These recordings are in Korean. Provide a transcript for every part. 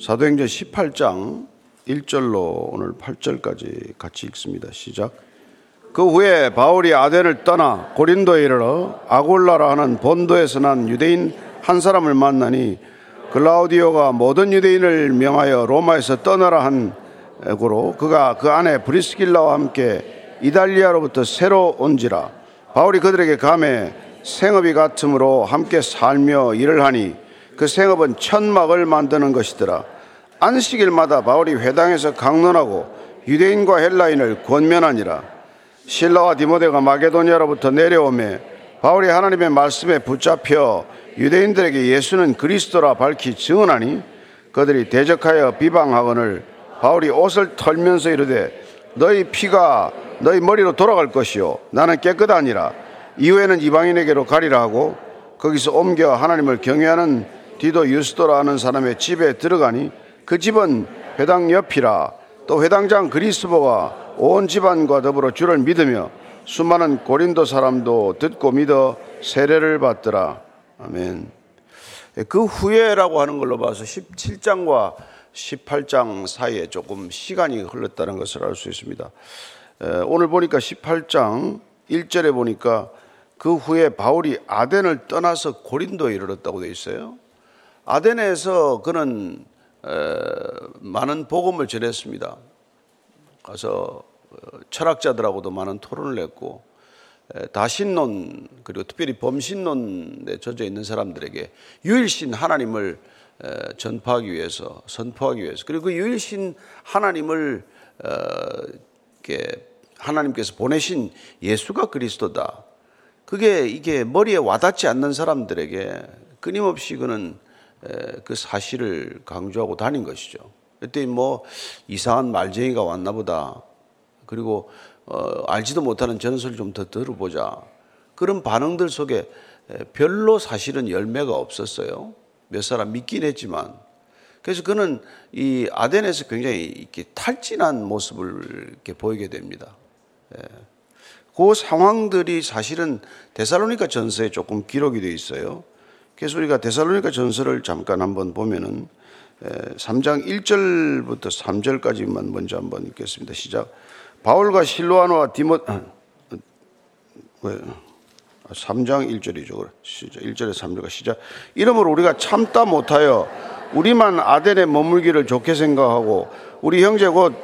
사도행전 18장 1절로 오늘 8절까지 같이 읽습니다. 시작. 그 후에 바울이 아덴을 떠나 고린도에 이르러 아골라라 하는 본도에서 난 유대인 한 사람을 만나니 글라우디오가 모든 유대인을 명하여 로마에서 떠나라 한 고로 그가 그 안에 브리스길라와 함께 이달리아로부터 새로 온지라 바울이 그들에게 감해 생업이 같으므로 함께 살며 일을 하니 그 생업은 천막을 만드는 것이더라. 안식일마다 바울이 회당에서 강론하고 유대인과 헬라인을 권면하니라. 신라와 디모데가 마게도니아로부터 내려오매 바울이 하나님의 말씀에 붙잡혀 유대인들에게 예수는 그리스도라 밝히 증언하니 그들이 대적하여 비방하거늘 바울이 옷을 털면서 이르되 너희 피가 너희 머리로 돌아갈 것이요 나는 깨끗하니라 이후에는 이방인에게로 가리라 하고 거기서 옮겨 하나님을 경외하는 디도 유스도라 하는 사람의 집에 들어가니 그 집은 회당 옆이라 또 회당장 그리스보와 온 집안과 더불어 주를 믿으며 수많은 고린도 사람도 듣고 믿어 세례를 받더라. 아멘. 그 후에라고 하는 걸로 봐서 17장과 18장 사이에 조금 시간이 흘렀다는 것을 알 수 있습니다. 오늘 보니까 18장 1절에 보니까 그 후에 바울이 아덴을 떠나서 고린도에 이르렀다고 되어 있어요. 아덴에서 그는 많은 복음을 전했습니다. 가서 어, 철학자들하고도 많은 토론을 했고 다신론 그리고 특별히 범신론에 젖어 있는 사람들에게 유일신 하나님을 전파하기 위해서 선포하기 위해서 그리고 그 유일신 하나님을 어, 하나님께서 보내신 예수가 그리스도다. 그게 이게 머리에 와닿지 않는 사람들에게 끊임없이 그는 그 사실을 강조하고 다닌 것이죠. 그때 뭐 이상한 말쟁이가 왔나 보다. 그리고 어, 알지도 못하는 전설을 좀더 들어보자. 그런 반응들 속에 별로 사실은 열매가 없었어요. 몇 사람 믿긴 했지만. 그래서 그는 이 아덴에서 굉장히 이렇게 탈진한 모습을 이렇게 보이게 됩니다. 예. 그 상황들이 사실은 데살로니가 전서에 조금 기록이 되어 있어요. 그래서 우리가 데살로니가 전서를 잠깐 한번 보면은 3장 1절부터 3절까지만 먼저 한번 읽겠습니다. 시작. 바울과 실로아노와 디모 아, 왜 3장 1절이죠. 시작. 1절에 3절과 시작. 이러므로 우리가 참다 못하여 우리만 아덴에 머물기를 좋게 생각하고 우리 형제 곧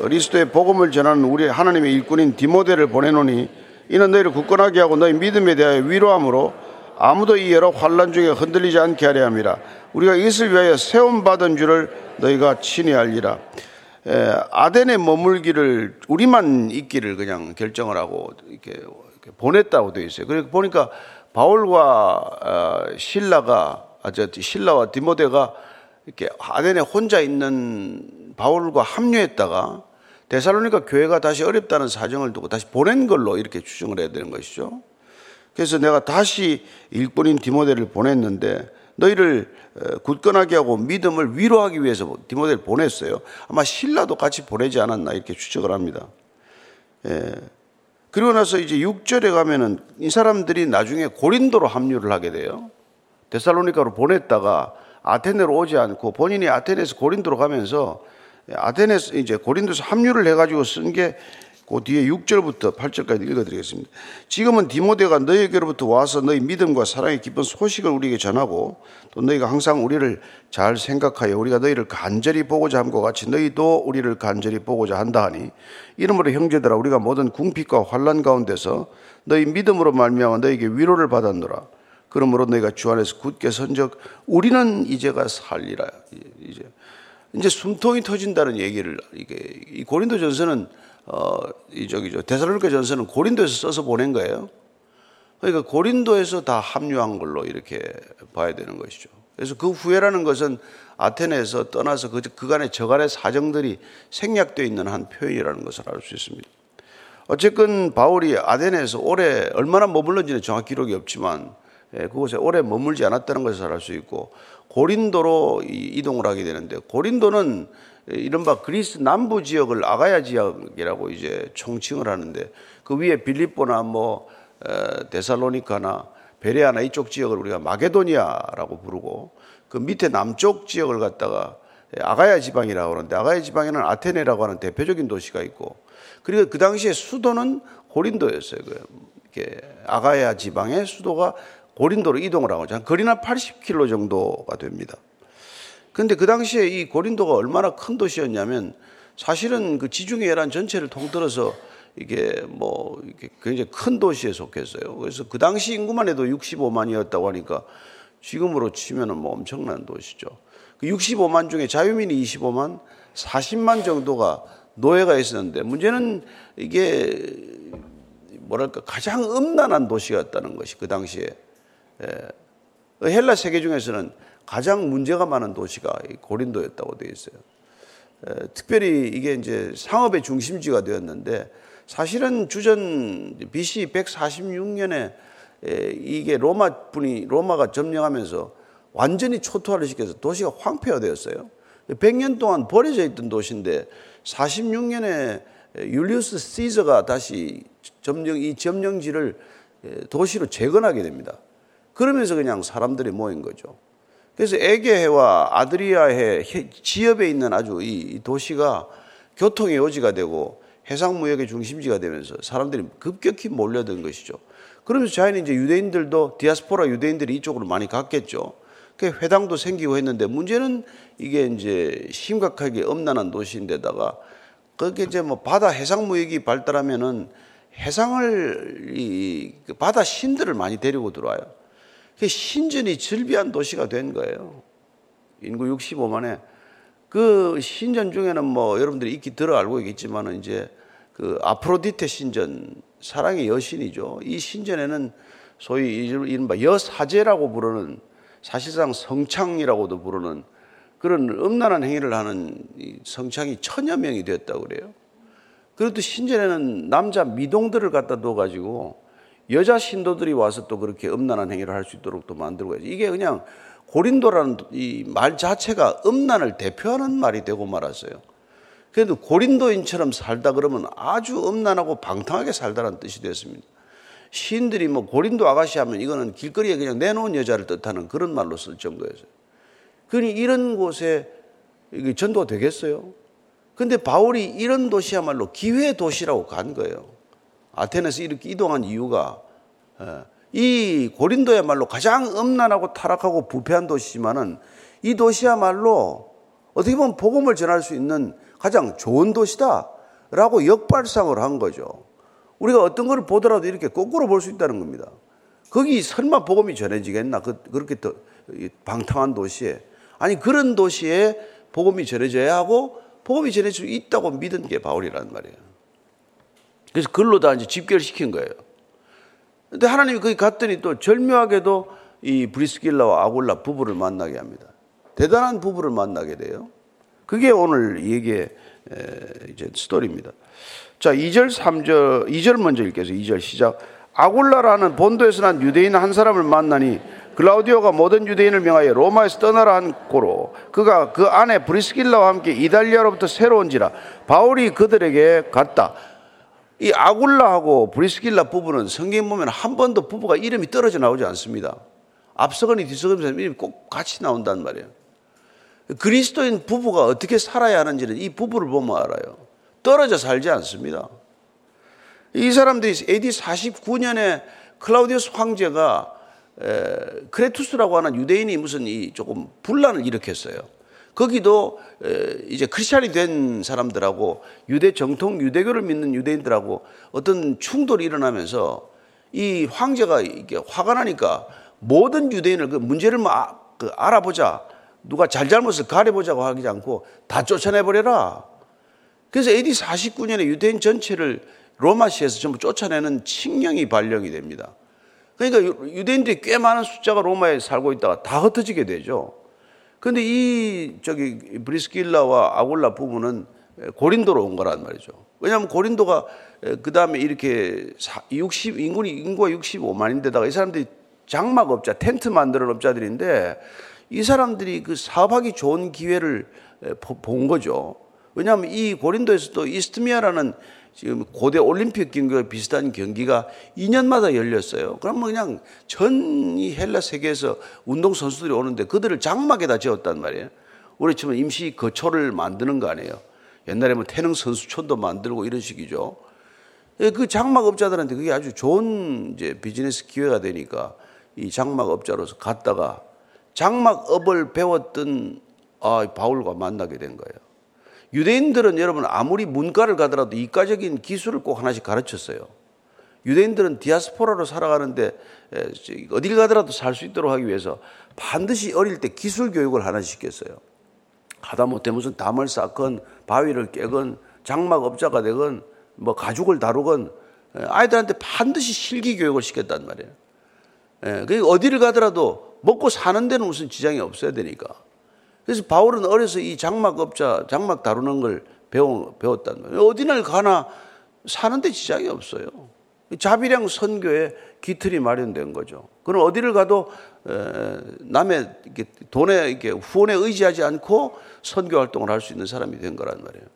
그리스도의 복음을 전하는 우리 하나님의 일꾼인 디모데를 보내노니 이는 너희를 굳건하게 하고 너희 믿음에 대하여 위로함으로 아무도 이 여러 환란 중에 흔들리지 않게 하려 함이라 우리가 이것을 위하여 세움 받은 줄을 너희가 친히 알리라 에, 아덴에 머물기를 우리만 있기를 그냥 결정을 하고 이렇게, 이렇게 보냈다고 되어 있어요. 그래서 보니까 바울과 어, 신라가 아, 저 신라와 디모데가 이렇게 아덴에 혼자 있는 바울과 합류했다가 데살로니가 교회가 다시 어렵다는 사정을 두고 다시 보낸 걸로 이렇게 추정을 해야 되는 것이죠. 그래서 내가 다시 일꾼인 디모데를 보냈는데 너희를 굳건하게 하고 믿음을 위로하기 위해서 디모데를 보냈어요. 아마 신라도 같이 보내지 않았나 이렇게 추측을 합니다. 예. 그리고 나서 이제 6절에 가면은 이 사람들이 나중에 고린도로 합류를 하게 돼요. 데살로니카로 보냈다가 아테네로 오지 않고 본인이 아테네에서 고린도로 가면서 아테네스 이제 고린도서 합류를 해가지고 쓴 게 그 뒤에 6절부터 8절까지 읽어드리겠습니다. 지금은 디모데가 너희에게로부터 와서 너희 믿음과 사랑의 기쁜 소식을 우리에게 전하고 또 너희가 항상 우리를 잘 생각하여 우리가 너희를 간절히 보고자 함과 같이 너희도 우리를 간절히 보고자 한다 하니 이러므로 형제들아 우리가 모든 궁핍과 환란 가운데서 너희 믿음으로 말미암아 너희에게 위로를 받았노라. 그러므로 너희가 주 안에서 굳게 선적 우리는 이제가 살리라. 이제 이제 숨통이 터진다는 얘기를 이게 이 고린도 전서는 어, 이 저기죠. 데살로니가 전서는 고린도에서 써서 보낸 거예요. 그러니까 고린도에서 다 합류한 걸로 이렇게 봐야 되는 것이죠. 그래서 그 후회라는 것은 아테네에서 떠나서 그, 그간의 저간의 사정들이 생략되어 있는 한 표현이라는 것을 알 수 있습니다. 어쨌든 바울이 아테네에서 오래 얼마나 머물렀는지는 정확 기록이 없지만 예, 그곳에 오래 머물지 않았다는 것을 알 수 있고 고린도로 이동을 하게 되는데 고린도는 이른바 그리스 남부 지역을 아가야 지역이라고 이제 총칭을 하는데 그 위에 빌립보나 뭐 데살로니카나 베레아나 이쪽 지역을 우리가 마게도니아라고 부르고 그 밑에 남쪽 지역을 갖다가 아가야 지방이라고 하는데 아가야 지방에는 아테네라고 하는 대표적인 도시가 있고 그리고 그 당시에 수도는 고린도였어요. 그 이렇게 아가야 지방의 수도가 고린도로 이동을 하고 한 거리나 80km 정도가 됩니다. 근데 그 당시에 이 고린도가 얼마나 큰 도시였냐면 사실은 그 지중해 해란 전체를 통틀어서 이게 뭐 이게 굉장히 큰 도시에 속했어요. 그래서 그 당시 인구만 해도 65만이었다고 하니까 지금으로 치면은 뭐 엄청난 도시죠. 그 65만 중에 자유민이 25만, 40만 정도가 노예가 있었는데 문제는 이게 뭐랄까 가장 음란한 도시였다는 것이 그 당시에 예. 헬라 세계 중에서는 가장 문제가 많은 도시가 고린도였다고 되어 있어요. 예. 특별히 이게 이제 상업의 중심지가 되었는데 사실은 주전 BC 146년에 이게 로마 분이 로마가 점령하면서 완전히 초토화를 시켜서 도시가 황폐화되었어요. 100년 동안 버려져 있던 도시인데 46년에 율리우스 시저가 다시 점령 이 점령지를 도시로 재건하게 됩니다. 그러면서 그냥 사람들이 모인 거죠. 그래서 에게해와 아드리아해 지역에 있는 아주 이 도시가 교통의 요지가 되고 해상 무역의 중심지가 되면서 사람들이 급격히 몰려든 것이죠. 그러면서 자연히 이제 유대인들도 디아스포라 유대인들이 이쪽으로 많이 갔겠죠. 그 회당도 생기고 했는데 문제는 이게 이제 심각하게 엄난한 도시인데다가 그게 이제 뭐 바다 해상 무역이 발달하면은 해상을 이그 바다 신들을 많이 데리고 들어와요. 그 신전이 즐비한 도시가 된 거예요. 인구 65만에 그 신전 중에는 뭐 여러분들이 익히 들어 알고 있겠지만은 이제 그 아프로디테 신전 사랑의 여신이죠. 이 신전에는 소위 이른바 여사제라고 부르는 사실상 성창이라고도 부르는 그런 음란한 행위를 하는 성창이 천여 명이 되었다고 그래요. 그래도 신전에는 남자 미동들을 갖다 둬가지고 여자 신도들이 와서 또 그렇게 음란한 행위를 할 수 있도록 또 만들고. 이게 그냥 고린도라는 이 말 자체가 음란을 대표하는 말이 되고 말았어요. 그래도 고린도인처럼 살다 그러면 아주 음란하고 방탕하게 살다라는 뜻이 됐습니다. 시인들이 뭐 고린도 아가씨 하면 이거는 길거리에 그냥 내놓은 여자를 뜻하는 그런 말로 쓸 정도였어요. 그러니 이런 곳에 전도가 되겠어요? 근데 바울이 이런 도시야말로 기회 도시라고 간 거예요. 아테네에서 이렇게 이동한 이유가 예, 이 고린도야말로 가장 음란하고 타락하고 부패한 도시지만은 이 도시야말로 어떻게 보면 복음을 전할 수 있는 가장 좋은 도시다라고 역발상을 한 거죠. 우리가 어떤 걸 보더라도 이렇게 거꾸로 볼 수 있다는 겁니다. 거기 설마 복음이 전해지겠나? 그, 그렇게 또 방탕한 도시에. 아니, 그런 도시에 복음이 전해져야 하고 복음이 전해질 수 있다고 믿은 게 바울이라는 말이에요. 그래서 글로 다 이제 집결 시킨 거예요. 근데 하나님이 거기 갔더니 또 절묘하게도 이 브리스길라와 아굴라 부부를 만나게 합니다. 대단한 부부를 만나게 돼요. 그게 오늘 얘기의 이제 스토리입니다. 자, 2절, 3절, 2절 먼저 읽겠어요. 2절 시작. 아굴라라는 본도에서 난 유대인 한 사람을 만나니 글라우디오가 모든 유대인을 명하여 로마에서 떠나라 한 고로 그가 그 아내 브리스길라와 함께 이달리아로부터 새로 온지라 바울이 그들에게 갔다. 이 아굴라하고 브리스길라 부부는 성경 보면 한 번도 부부가 이름이 떨어져 나오지 않습니다. 앞서거니 뒤서거니 이름이 꼭 같이 나온단 말이에요. 그리스도인 부부가 어떻게 살아야 하는지는 이 부부를 보면 알아요. 떨어져 살지 않습니다. 이 사람들이 AD 49년에 클라우디우스 황제가 크레투스라고 하는 유대인이 무슨 이 조금 분란을 일으켰어요. 거기도 이제 크리스찬이 된 사람들하고 유대 정통 유대교를 믿는 유대인들하고 어떤 충돌이 일어나면서 이 황제가 이게 화가 나니까 모든 유대인을 그 문제를 뭐 아, 그 알아보자 누가 잘잘못을 가려보자고 하지 않고 다 쫓아내버려라. 그래서 AD 49년에 유대인 전체를 로마시에서 전부 쫓아내는 칙령이 발령이 됩니다. 그러니까 유대인들이 꽤 많은 숫자가 로마에 살고 있다가 다 흩어지게 되죠. 그런데 이 저기 브리스길라와 아굴라 부부는 고린도로 온 거란 말이죠. 왜냐하면 고린도가 그 다음에 이렇게 60 인구이 인구가 65만인데다가 이 사람들이 장막업자, 텐트 만드는 업자들인데 이 사람들이 그 사업하기 좋은 기회를 본 거죠. 왜냐하면 이 고린도에서도 이스트미아라는 지금 고대 올림픽 경기와 비슷한 경기가 2년마다 열렸어요. 그러면 그냥 전 이 헬라 세계에서 운동 선수들이 오는데 그들을 장막에다 지었단 말이에요. 우리 치면 임시 거처를 만드는 거 아니에요. 옛날에 뭐 태릉 선수촌도 만들고 이런 식이죠. 예, 그 장막업자들한테 그게 아주 좋은 이제 비즈니스 기회가 되니까 이 장막업자로서 갔다가 장막업을 배웠던 아, 바울과 만나게 된 거예요. 유대인들은 여러분 아무리 문과를 가더라도 이과적인 기술을 꼭 하나씩 가르쳤어요. 유대인들은 디아스포라로 살아가는데 어딜 가더라도 살 수 있도록 하기 위해서 반드시 어릴 때 기술 교육을 하나씩 시켰어요. 하다 못해 무슨 담을 쌓건 바위를 깨건 장막 업자가 되건 뭐 가죽을 다루건 아이들한테 반드시 실기 교육을 시켰단 말이에요. 예, 그 어디를 가더라도 먹고 사는 데는 무슨 지장이 없어야 되니까. 그래서 바울은 어려서 이 장막업자, 장막 다루는 걸 배워, 배웠단 말이에요. 어디를 가나 사는데 지장이 없어요. 자비량 선교에 기틀이 마련된 거죠. 그럼 어디를 가도 남의 돈에 이렇게 후원에 의지하지 않고 선교 활동을 할 수 있는 사람이 된 거란 말이에요.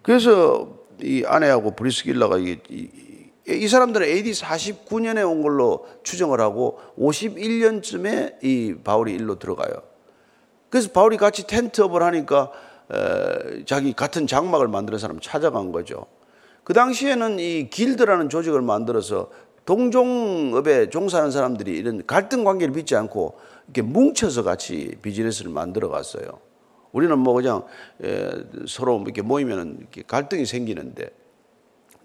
그래서 이 아내하고 브리스길라가 이, 이, 이 사람들은 AD 49년에 온 걸로 추정을 하고 51년쯤에 이 바울이 일로 들어가요. 그래서 바울이 같이 텐트업을 하니까 에, 자기 같은 장막을 만드는 사람 찾아간 거죠. 그 당시에는 이 길드라는 조직을 만들어서 동종업에 종사하는 사람들이 이런 갈등 관계를 빚지 않고 이렇게 뭉쳐서 같이 비즈니스를 만들어 갔어요. 우리는 뭐 그냥 에, 서로 이렇게 모이면은 이렇게 갈등이 생기는데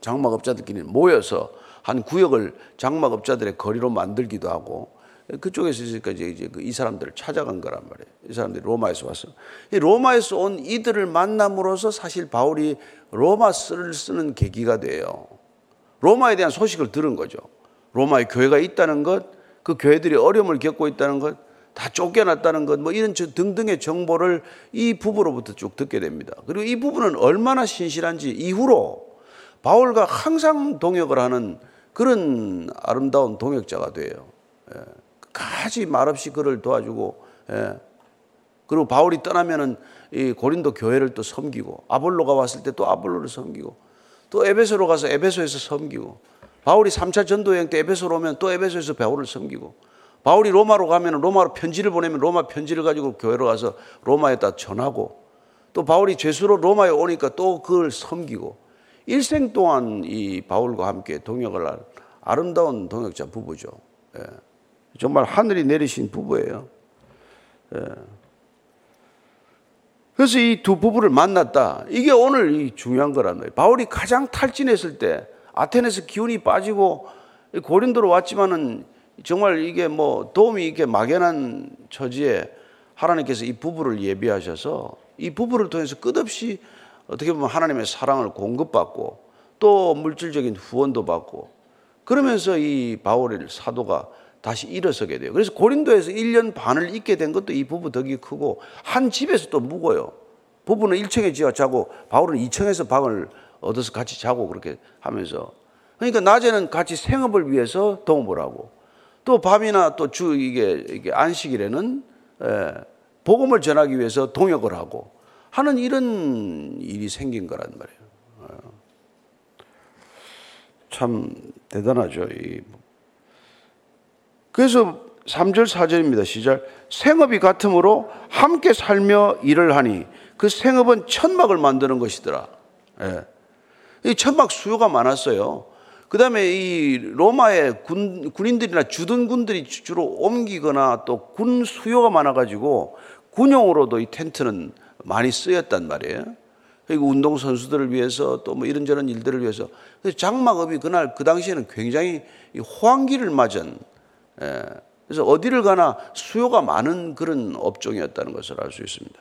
장막업자들끼리 모여서 한 구역을 장막업자들의 거리로 만들기도 하고 그쪽에서 있으니까 이제 그이 사람들을 찾아간 거란 말이에요. 이 사람들이 로마에서 왔어. 이 로마에서 온 이들을 만남으로써 사실 바울이 로마서를 쓰는 계기가 돼요. 로마에 대한 소식을 들은 거죠. 로마에 교회가 있다는 것, 그 교회들이 어려움을 겪고 있다는 것, 다 쫓겨났다는 것, 뭐 이런 등등의 정보를 이 부부로부터 쭉 듣게 됩니다. 그리고 이 부부는 얼마나 신실한지 이후로 바울과 항상 동역을 하는 그런 아름다운 동역자가 돼요. 예. 가지 말없이 그를 도와주고, 예. 그리고 바울이 떠나면은 이 고린도 교회를 또 섬기고, 아볼로가 왔을 때 또 아볼로를 섬기고, 또 에베소로 가서 에베소에서 섬기고, 바울이 3차 전도 여행 때 에베소로 오면 또 에베소에서 바울을 섬기고, 바울이 로마로 가면 로마로 편지를 보내면 로마 편지를 가지고 교회로 가서 로마에다 전하고 또 바울이 죄수로 로마에 오니까 또 그걸 섬기고 일생 동안 이 바울과 함께 동역을 할 아름다운 동역자 부부죠. 예. 정말 하늘이 내리신 부부예요. 예. 그래서 이 두 부부를 만났다. 이게 오늘 이 중요한 거란 말이에요. 바울이 가장 탈진했을 때 아테네에서 기운이 빠지고 고린도로 왔지만은 정말 이게 뭐 도움이 이렇게 막연한 처지에 하나님께서 이 부부를 예비하셔서 이 부부를 통해서 끝없이 어떻게 보면 하나님의 사랑을 공급받고 또 물질적인 후원도 받고 그러면서 이 바울의 사도가 다시 일어서게 돼요. 그래서 고린도에서 1년 반을 있게 된 것도 이 부부 덕이 크고 한 집에서 또 묵어요. 부부는 1층에 지어 자고 바울은 2층에서 방을 얻어서 같이 자고 그렇게 하면서 그러니까 낮에는 같이 생업을 위해서 동업을 하고 또 밤이나 또 주 이게, 이게 안식일에는 예, 복음을 전하기 위해서 동역을 하고 하는 이런 일이 생긴 거란 말이에요. 어. 참 대단하죠. 그래서 3절 4절입니다. 시절 생업이 같으므로 함께 살며 일을 하니 그 생업은 천막을 만드는 것이더라. 예. 이 천막 수요가 많았어요. 그 다음에 이 로마의 군, 군인들이나 주둔 군들이 주로 옮기거나 또 군 수요가 많아가지고 군용으로도 이 텐트는 많이 쓰였단 말이에요. 그리고 운동선수들을 위해서 또 뭐 이런저런 일들을 위해서. 장막업이 그날 그 당시에는 굉장히 호황기를 맞은, 예. 그래서 어디를 가나 수요가 많은 그런 업종이었다는 것을 알 수 있습니다.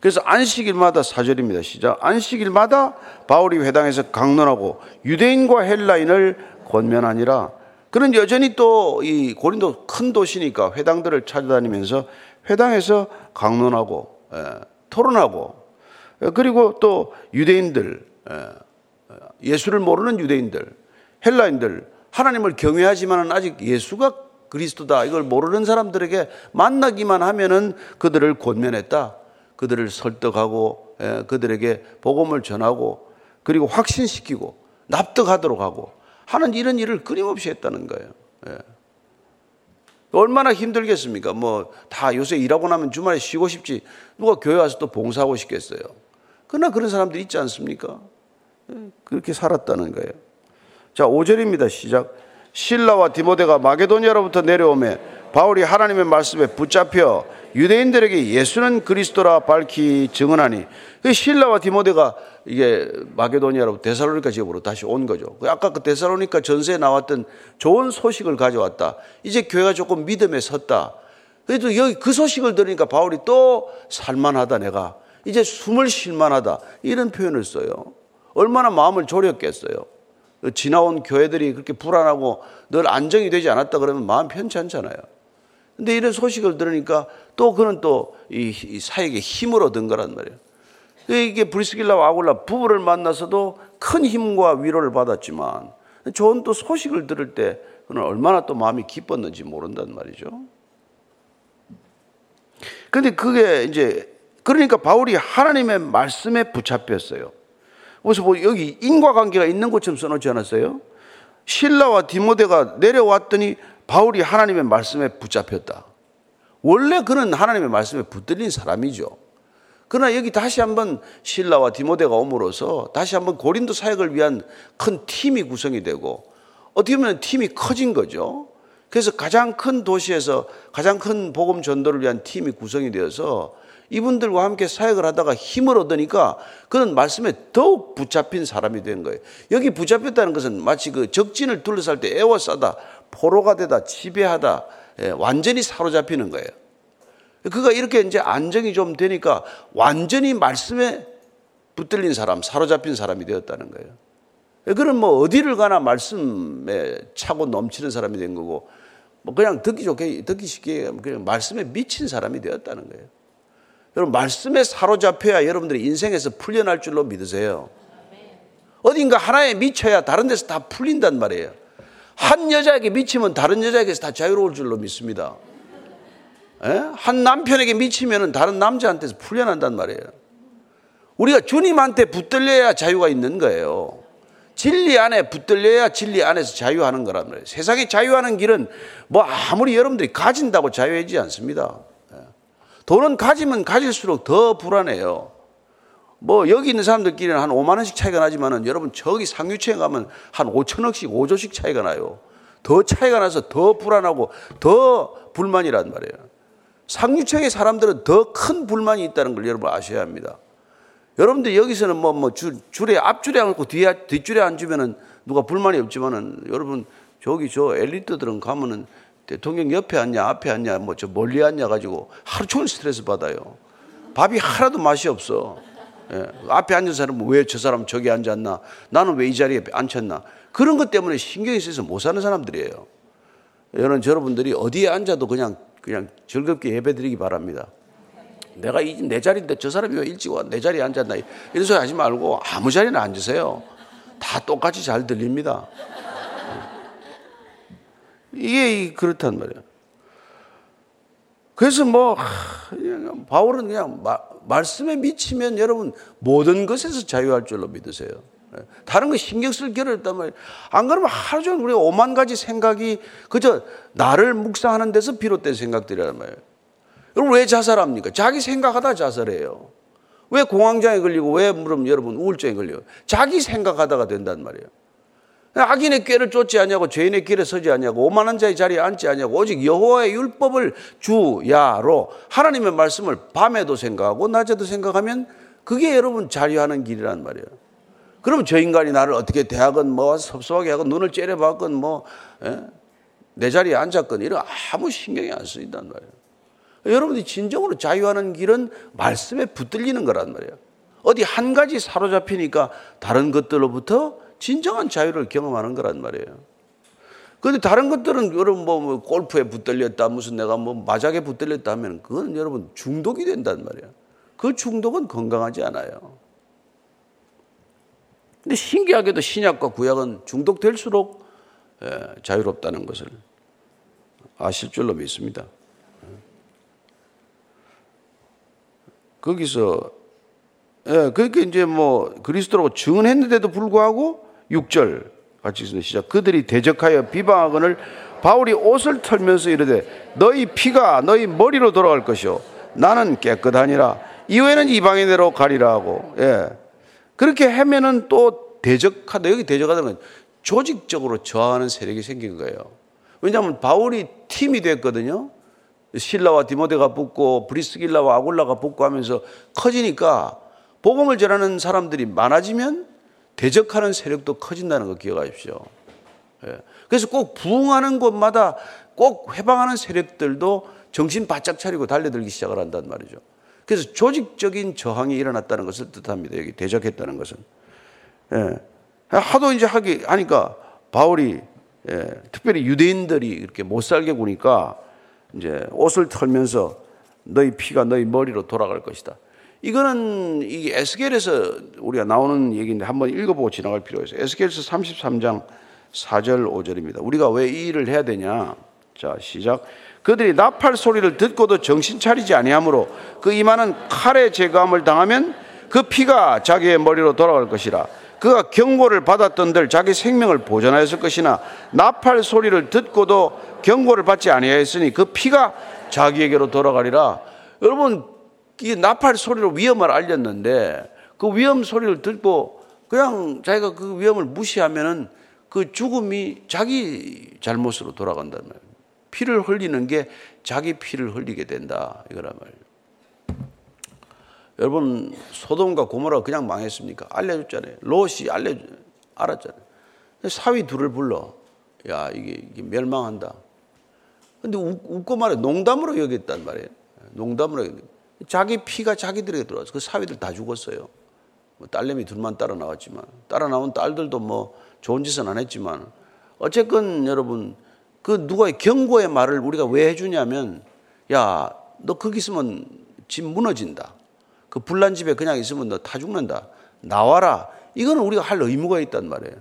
그래서 안식일마다 사절입니다. 시작. 안식일마다 바울이 회당에서 강론하고 유대인과 헬라인을 권면하니라. 그는 여전히 또 이 고린도 큰 도시니까 회당들을 찾아다니면서 회당에서 강론하고 예, 토론하고 예, 그리고 또 유대인들 예, 예수를 모르는 유대인들 헬라인들 하나님을 경외하지만은 아직 예수가 그리스도다 이걸 모르는 사람들에게 만나기만 하면은 그들을 권면했다. 그들을 설득하고 예, 그들에게 복음을 전하고 그리고 확신시키고 납득하도록 하고 하는 이런 일을 끊임없이 했다는 거예요. 예. 얼마나 힘들겠습니까? 뭐 다 요새 일하고 나면 주말에 쉬고 싶지 누가 교회 와서 또 봉사하고 싶겠어요. 그러나 그런 사람들이 있지 않습니까? 예, 그렇게 살았다는 거예요. 자, 5절입니다. 시작. 신라와 디모데가 마게도니아로부터 내려오매 바울이 하나님의 말씀에 붙잡혀 유대인들에게 예수는 그리스도라 밝히 증언하니 그 신라와 디모데가 이게 마게도니아로 데살로니카 지역으로 다시 온 거죠. 그 아까 그 데살로니카 전세에 나왔던 좋은 소식을 가져왔다. 이제 교회가 조금 믿음에 섰다. 그래도 여기 그 소식을 들으니까 바울이 또 살만하다 내가 이제 숨을 쉴만하다 이런 표현을 써요. 얼마나 마음을 졸였겠어요. 지나온 교회들이 그렇게 불안하고 늘 안정이 되지 않았다 그러면 마음 편치 않잖아요. 근데 이런 소식을 들으니까 또 그는 또 이 사역에 힘을 얻은 거란 말이에요. 이게 브리스길라와 아굴라 부부를 만나서도 큰 힘과 위로를 받았지만 좋은 또 소식을 들을 때 그는 얼마나 또 마음이 기뻤는지 모른단 말이죠. 근데 그게 이제 그러니까 바울이 하나님의 말씀에 붙잡혔어요. 그래서 뭐 여기 인과관계가 있는 것처럼 써놓지 않았어요? 신라와 디모데가 내려왔더니 바울이 하나님의 말씀에 붙잡혔다. 원래 그는 하나님의 말씀에 붙들린 사람이죠. 그러나 여기 다시 한번 신라와 디모데가 옴으로써 다시 한번 고린도 사역을 위한 큰 팀이 구성이 되고 어떻게 보면 팀이 커진 거죠. 그래서 가장 큰 도시에서 가장 큰 복음 전도를 위한 팀이 구성이 되어서 이분들과 함께 사역을 하다가 힘을 얻으니까 그는 말씀에 더욱 붙잡힌 사람이 된 거예요. 여기 붙잡혔다는 것은 마치 그 적진을 둘러쌀 때 에워싸다, 포로가 되다, 지배하다, 예, 완전히 사로잡히는 거예요. 그가 이렇게 이제 안정이 좀 되니까 완전히 말씀에 붙들린 사람, 사로잡힌 사람이 되었다는 거예요. 그는 뭐 어디를 가나 말씀에 차고 넘치는 사람이 된 거고, 뭐 그냥 듣기 좋게, 듣기 쉽게 그냥 말씀에 미친 사람이 되었다는 거예요. 여러분, 말씀에 사로잡혀야 여러분들이 인생에서 풀려날 줄로 믿으세요. 어딘가 하나에 미쳐야 다른 데서 다 풀린단 말이에요. 한 여자에게 미치면 다른 여자에게서 다 자유로울 줄로 믿습니다. 에? 예? 한 남편에게 미치면 다른 남자한테서 풀려난단 말이에요. 우리가 주님한테 붙들려야 자유가 있는 거예요. 진리 안에 붙들려야 진리 안에서 자유하는 거란 말이에요. 세상에 자유하는 길은 뭐 아무리 여러분들이 가진다고 자유하지 않습니다. 돈은 가지면 가질수록 더 불안해요. 뭐 여기 있는 사람들끼리는 한 5만 원씩 차이가 나지만은 여러분 저기 상류층에 가면 한 5천억씩 5조씩 차이가 나요. 더 차이가 나서 더 불안하고 더 불만이란 말이에요. 상류층의 사람들은 더 큰 불만이 있다는 걸 여러분 아셔야 합니다. 여러분들 여기서는 뭐, 뭐 줄, 줄에 앞줄에 앉고 뒤에, 뒷줄에 앉으면은 누가 불만이 없지만은 여러분 저기 저 엘리트들은 가면은 대통령 옆에 앉냐, 앞에 앉냐, 뭐 저 멀리 앉냐 가지고 하루 종일 스트레스 받아요. 밥이 하나도 맛이 없어. 예. 앞에 앉은 사람은 왜 저 사람 저기 앉았나? 나는 왜 이 자리에 앉혔나? 그런 것 때문에 신경이 쓰여서 못 사는 사람들이에요. 여러분, 여러분들이 어디에 앉아도 그냥, 그냥 즐겁게 예배 드리기 바랍니다. 내가 내 자리인데 저 사람이 왜 일찍 와? 내 자리에 앉았나? 이런 소리 하지 말고 아무 자리나 앉으세요. 다 똑같이 잘 들립니다. 이게 그렇단 말이에요. 그래서 뭐 바울은 그냥 마, 말씀에 미치면 여러분 모든 것에서 자유할 줄로 믿으세요. 예. 다른 거 신경 쓸 겨를 없단 말이에요. 안 그러면 하루 종일 우리가 오만 가지 생각이 그저 나를 묵상하는 데서 비롯된 생각들이란 말이에요. 여러분 왜 자살합니까? 자기 생각하다 자살해요. 왜 공황장애 걸리고 왜 물음 여러분 우울증에 걸려요? 자기 생각하다가 된단 말이에요. 악인의 꾀를 쫓지 않냐고 죄인의 길에 서지 않냐고 오만한 자의 자리에 앉지 않냐고 오직 여호와의 율법을 주야로 하나님의 말씀을 밤에도 생각하고 낮에도 생각하면 그게 여러분 자유하는 길이란 말이에요. 그러면 저 인간이 나를 어떻게 대하건 뭐 섭섭하게 하건 눈을 째려봤건 뭐내 예? 자리에 앉았건 이런 아무 신경이 안 쓰인단 말이에요. 여러분이 진정으로 자유하는 길은 말씀에 붙들리는 거란 말이에요. 어디 한 가지 사로잡히니까 다른 것들로부터 진정한 자유를 경험하는 거란 말이에요. 그런데 다른 것들은 여러분 뭐, 뭐 골프에 붙들렸다 무슨 내가 뭐 마작에 붙들렸다 하면 그건 여러분 중독이 된단 말이에요. 그 중독은 건강하지 않아요. 근데 신기하게도 신약과 구약은 중독될수록 예, 자유롭다는 것을 아실 줄로 믿습니다. 거기서 예, 그렇게 이제 뭐 그리스도라고 증언했는데도 불구하고 6절 같이 있습니다. 시작. 그들이 대적하여 비방하거늘 바울이 옷을 털면서 이르되 너희 피가 너희 머리로 돌아갈 것이요 나는 깨끗하니라 이후에는 이방인대로 가리라 하고 예. 그렇게 하면은 또 대적하다 여기 대적하다는 건 조직적으로 저하는 세력이 생긴 거예요. 왜냐하면 바울이 팀이 됐거든요. 신라와 디모데가 붙고 브리스길라와 아굴라가 붙고 하면서 커지니까 복음을 전하는 사람들이 많아지면 대적하는 세력도 커진다는 거 기억하십시오. 예. 그래서 꼭 부흥하는 곳마다 꼭 해방하는 세력들도 정신 바짝 차리고 달려들기 시작을 한단 말이죠. 그래서 조직적인 저항이 일어났다는 것을 뜻합니다. 여기 대적했다는 것은. 예. 하도 이제 하기 하니까 바울이 예. 특별히 유대인들이 이렇게 못 살게 구니까 이제 옷을 털면서 너희 피가 너희 머리로 돌아갈 것이다. 이거는 이 에스겔에서 우리가 나오는 얘기인데 한번 읽어보고 지나갈 필요가 있어요. 에스겔에서 33장 4절 5절입니다. 우리가 왜 이 일을 해야 되냐? 자, 시작. 그들이 나팔 소리를 듣고도 정신 차리지 아니하므로 그 이마는 칼의 제감을 당하면 그 피가 자기의 머리로 돌아갈 것이라. 그가 경고를 받았던들 자기 생명을 보존하였을 것이나 나팔 소리를 듣고도 경고를 받지 아니하였으니 그 피가 자기에게로 돌아가리라. 여러분 이 나팔 소리로 위험을 알렸는데 그 위험 소리를 듣고 그냥 자기가 그 위험을 무시하면은 그 죽음이 자기 잘못으로 돌아간단 말이에요. 피를 흘리는 게 자기 피를 흘리게 된다. 이거란 말이에요. 여러분, 소돔과 고모라 그냥 망했습니까? 알려줬잖아요. 롯이 알려, 알았잖아요. 사위 둘을 불러. 야, 이게, 이게 멸망한다. 근데 웃, 고 말해. 농담으로 여겼단 말이에요. 농담으로 여겼 자기 피가 자기들에게 들어와서 그 사위들 다 죽었어요. 뭐 딸내미 둘만 따라 나왔지만 따라 나온 딸들도 뭐 좋은 짓은 안 했지만 어쨌건 여러분 그 누가의 경고의 말을 우리가 왜 해주냐면 야 너 거기 있으면 집 무너진다. 그 불난 집에 그냥 있으면 너타 죽는다. 나와라. 이거는 우리가 할 의무가 있단 말이에요.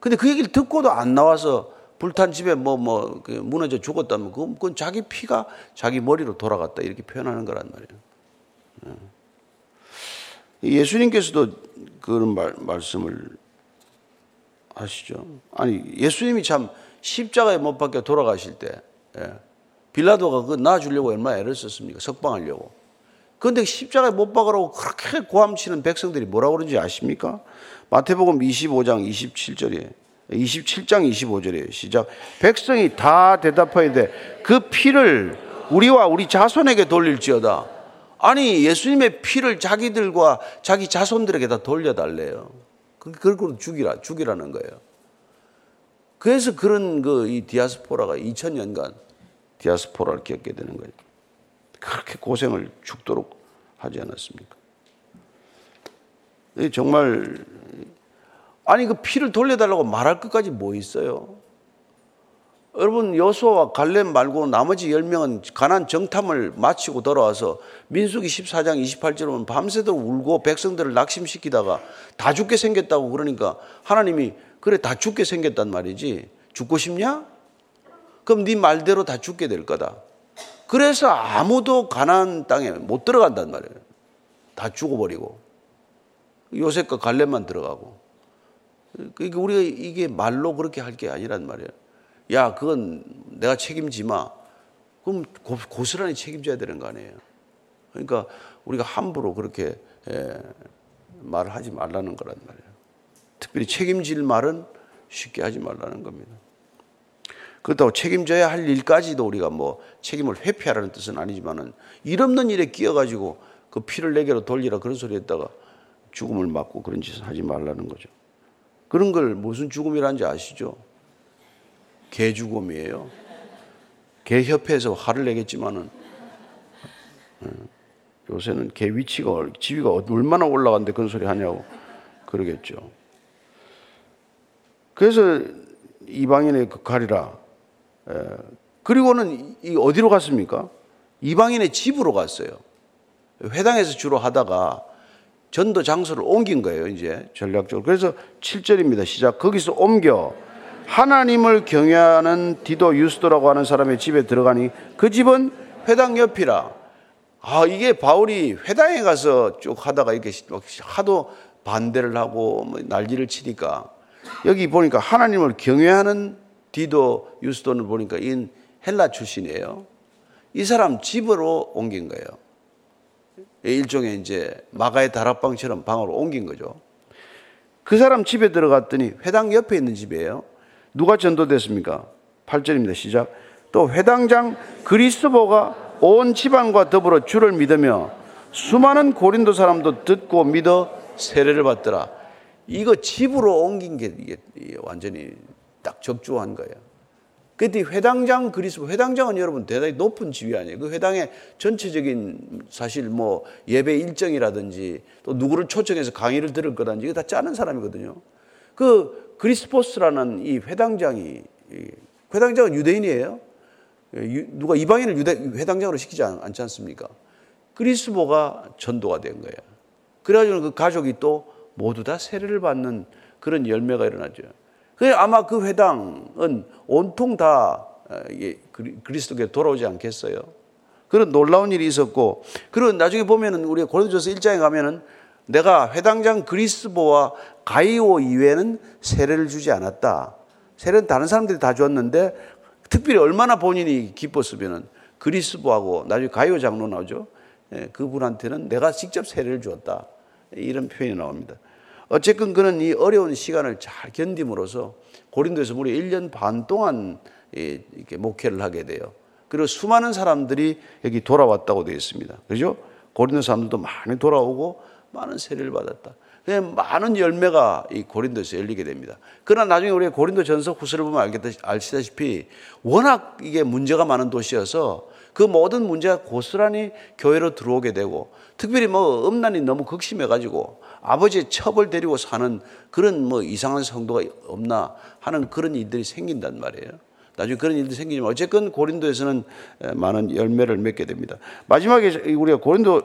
근데 그 얘기를 듣고도 안 나와서 불탄 집에 뭐, 뭐, 그 무너져 죽었다면 그건, 그건 자기 피가 자기 머리로 돌아갔다. 이렇게 표현하는 거란 말이에요. 예. 예수님께서도 그런 말, 말씀을 하시죠. 아니, 예수님이 참 십자가에 못 박혀 돌아가실 때, 예. 빌라도가 그 놔주려고 얼마나 애를 썼습니까? 석방하려고. 그런데 십자가에 못 박으라고 그렇게 고함치는 백성들이 뭐라고 그러는지 아십니까? 마태복음 25장 27절에 27장 25절에 시작. 백성이 다 대답하여 그 피를 우리와 우리 자손에게 돌릴지어다. 아니 예수님의 피를 자기들과 자기 자손들에게 다 돌려달래요. 그걸 죽이라 죽이라는 거예요. 그래서 그런 그 이 디아스포라가 2000년간 디아스포라를 겪게 되는 거예요. 그렇게 고생을 죽도록 하지 않았습니까? 정말 아니 그 피를 돌려달라고 말할 것까지 뭐 있어요? 여러분 여수와 갈렙 말고 나머지 10명은 가난 정탐을 마치고 돌아와서 민수기 14장 28절 보면 밤새도록 울고 백성들을 낙심시키다가 다 죽게 생겼다고 그러니까 하나님이 그래 다 죽게 생겼단 말이지 죽고 싶냐? 그럼 네 말대로 다 죽게 될 거다. 그래서 아무도 가난 땅에 못 들어간단 말이에요. 다 죽어버리고 요셉과 갈렙만 들어가고 그러니까 우리가 이게 말로 그렇게 할 게 아니란 말이에요. 야, 그건 내가 책임지 마. 그럼 고, 스란히 책임져야 되는 거 아니에요. 그러니까 우리가 함부로 그렇게 예, 말을 하지 말라는 거란 말이에요. 특별히 책임질 말은 쉽게 하지 말라는 겁니다. 그렇다고 책임져야 할 일까지도 우리가 뭐 책임을 회피하라는 뜻은 아니지만은 일 없는 일에 끼어가지고 그 피를 내게로 돌리라 그런 소리 했다가 죽음을 맞고 그런 짓을 하지 말라는 거죠. 그런 걸 무슨 죽음이라는지 아시죠? 개 죽음이에요. 개 협회에서 화를 내겠지만은 예, 요새는 개 위치가 지위가 얼마나 올라갔는데 그런 소리 하냐고 그러겠죠. 그래서 이방인의 그 가리라. 예, 그리고는 이 어디로 갔습니까? 이방인의 집으로 갔어요. 회당에서 주로 하다가 전도 장소를 옮긴 거예요, 이제 전략적으로. 그래서 7절입니다. 시작. 거기서 옮겨 하나님을 경외하는 디도 유스도라고 하는 사람의 집에 들어가니 그 집은 회당 옆이라. 아, 이게 바울이 회당에 가서 쭉 하다가 이렇게 하도 반대를 하고 뭐 난리를 치니까 여기 보니까 하나님을 경외하는 디도 유스돈을 보니까 이 헬라 출신이에요. 이 사람 집으로 옮긴 거예요. 일종의 이제 마가의 다락방처럼 방으로 옮긴 거죠. 그 사람 집에 들어갔더니 회당 옆에 있는 집이에요. 누가 전도됐습니까? 8절입니다. 시작. 또 회당장 그리스도가 온 집안과 더불어 주를 믿으며 수많은 고린도 사람도 듣고 믿어 세례를 받더라. 이거 집으로 옮긴 게 이게 완전히 딱 적중한 거예요. 그때 회당장 그리스도 회당장은 여러분 대단히 높은 지위 아니에요. 그 회당의 전체적인 사실 뭐 예배 일정이라든지 또 누구를 초청해서 강의를 들을 거든지 이거 다 짜는 사람이거든요. 그 그리스포스라는 이 회당장이 회당장은 유대인이에요. 누가 이방인을 유대, 회당장으로 시키지 않, 지 않습니까? 그리스보가 전도가 된 거예요. 그래가지고 그 가족이 또 모두 다 세례를 받는 그런 열매가 일어나죠. 그 아마 그 회당은 온통 다 어, 그리스도께 돌아오지 않겠어요. 그런 놀라운 일이 있었고, 그리고 나중에 보면은 우리 고린도서 1장에 가면은 내가 회당장 그리스보와 가이오 이외에는 세례를 주지 않았다. 세례는 다른 사람들이 다 줬는데 특별히 얼마나 본인이 기뻤으면은 그리스보하고 나중에 가이오 장로 나오죠. 예, 그분한테는 내가 직접 세례를 주었다. 이런 표현이 나옵니다. 어쨌든 그는 이 어려운 시간을 잘 견딤으로써 고린도에서 무려 1년 반 동안 이렇게 목회를 하게 돼요. 그리고 수많은 사람들이 여기 돌아왔다고 되어 있습니다. 그죠? 고린도 사람들도 많이 돌아오고 많은 세례를 받았다. 많은 열매가 이 고린도에서 열리게 됩니다. 그러나 나중에 우리가 고린도 전서 후서를 보면 알겠다, 아시다시피 워낙 이게 문제가 많은 도시여서 그 모든 문제가 고스란히 교회로 들어오게 되고 특별히 뭐 음란이 너무 극심해가지고 아버지의 첩을 데리고 사는 그런 뭐 이상한 성도가 없나 하는 그런 일들이 생긴단 말이에요. 나중에 그런 일들이 생기지만 어쨌건 고린도에서는 많은 열매를 맺게 됩니다. 마지막에 우리가 고린도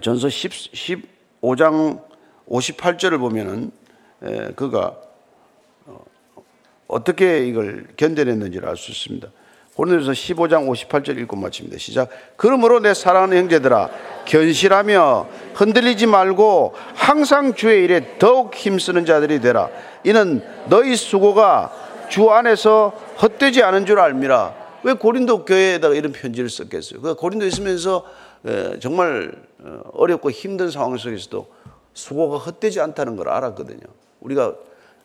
전서 10, 15장 58절을 보면은 그가 어, 어떻게 이걸 견뎌냈는지를 알 수 있습니다. 고린도서 15장 58절 읽고 마칩니다. 시작. 그러므로 내 사랑하는 형제들아 견실하며 흔들리지 말고 항상 주의 일에 더욱 힘쓰는 자들이 되라. 이는 너희 수고가 주 안에서 헛되지 않은 줄 알미라. 왜 고린도 교회에다가 이런 편지를 썼겠어요? 그 고린도 있으면서 정말 어, 어렵고 힘든 상황 속에서도 수고가 헛되지 않다는 걸 알았거든요. 우리가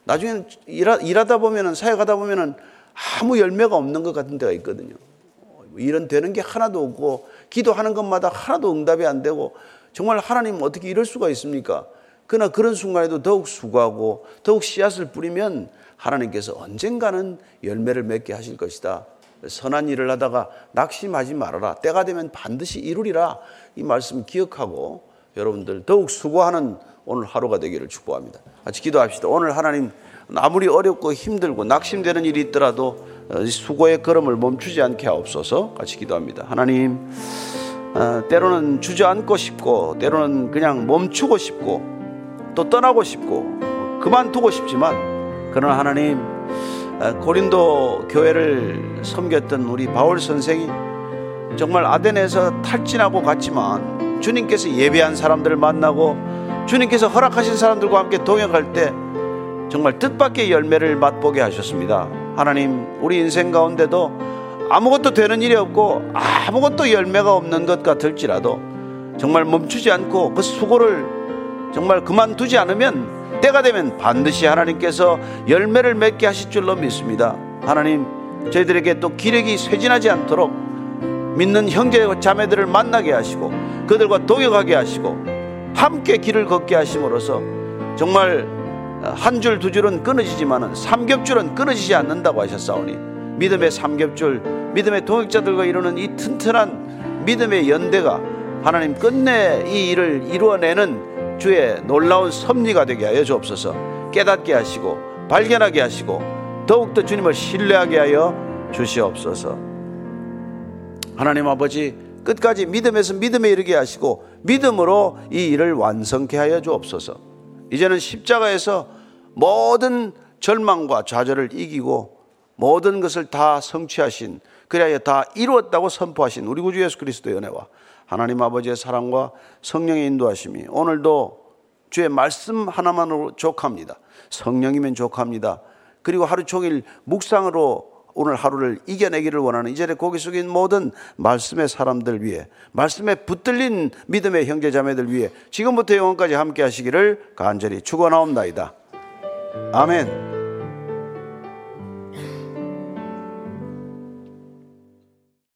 나중에는 일하, 일하다 보면은 사역하다 보면은 아무 열매가 없는 것 같은 데가 있거든요. 이런 되는 게 하나도 없고 기도하는 것마다 하나도 응답이 안 되고 정말 하나님 어떻게 이럴 수가 있습니까? 그러나 그런 순간에도 더욱 수고하고 더욱 씨앗을 뿌리면 하나님께서 언젠가는 열매를 맺게 하실 것이다. 선한 일을 하다가 낙심하지 말아라. 때가 되면 반드시 이루리라. 이 말씀 기억하고 여러분들 더욱 수고하는 오늘 하루가 되기를 축복합니다. 같이 기도합시다. 오늘 하나님 아무리 어렵고 힘들고 낙심되는 일이 있더라도 어, 수고의 걸음을 멈추지 않게 하옵소서 같이 기도합니다. 하나님, 어, 때로는 주저앉고 싶고, 때로는 그냥 멈추고 싶고, 또 떠나고 싶고, 그만두고 싶지만, 그러나 하나님, 어, 고린도 교회를 섬겼던 우리 바울 선생이 정말 아덴에서 탈진하고 갔지만, 주님께서 예배한 사람들을 만나고, 주님께서 허락하신 사람들과 함께 동역할 때, 정말 뜻밖의 열매를 맛보게 하셨습니다. 하나님, 우리 인생 가운데도 아무것도 되는 일이 없고 아무것도 열매가 없는 것 같을지라도 정말 멈추지 않고 그 수고를 정말 그만두지 않으면 때가 되면 반드시 하나님께서 열매를 맺게 하실 줄로 믿습니다. 하나님, 저희들에게 또 기력이 쇠진하지 않도록 믿는 형제와 자매들을 만나게 하시고 그들과 동역하게 하시고 함께 길을 걷게 하심으로써 정말 한 줄, 두 줄은 끊어지지만은 삼겹줄은 끊어지지 않는다고 하셨사오니 믿음의 삼겹줄, 믿음의 동역자들과 이루는 이 튼튼한 믿음의 연대가 하나님 끝내 이 일을 이루어내는 주의 놀라운 섭리가 되게 하여 주옵소서. 깨닫게 하시고 발견하게 하시고 더욱더 주님을 신뢰하게 하여 주시옵소서. 하나님 아버지 끝까지 믿음에서 믿음에 이르게 하시고 믿음으로 이 일을 완성케 하여 주옵소서 이제는 십자가에서 모든 절망과 좌절을 이기고 모든 것을 다 성취하신 그래야 다 이루었다고 선포하신 우리 구주 예수 그리스도의 은혜와 하나님 아버지의 사랑과 성령의 인도하심이 오늘도 주의 말씀 하나만으로 족합니다. 성령이면 족합니다. 그리고 하루 종일 묵상으로 오늘 하루를 이겨내기를 원하는 이 자리에 고개 숙인 모든 말씀의 사람들 위해 말씀에 붙들린 믿음의 형제 자매들 위해 지금부터 영원까지 함께 하시기를 간절히 축원하옵나이다. 아멘.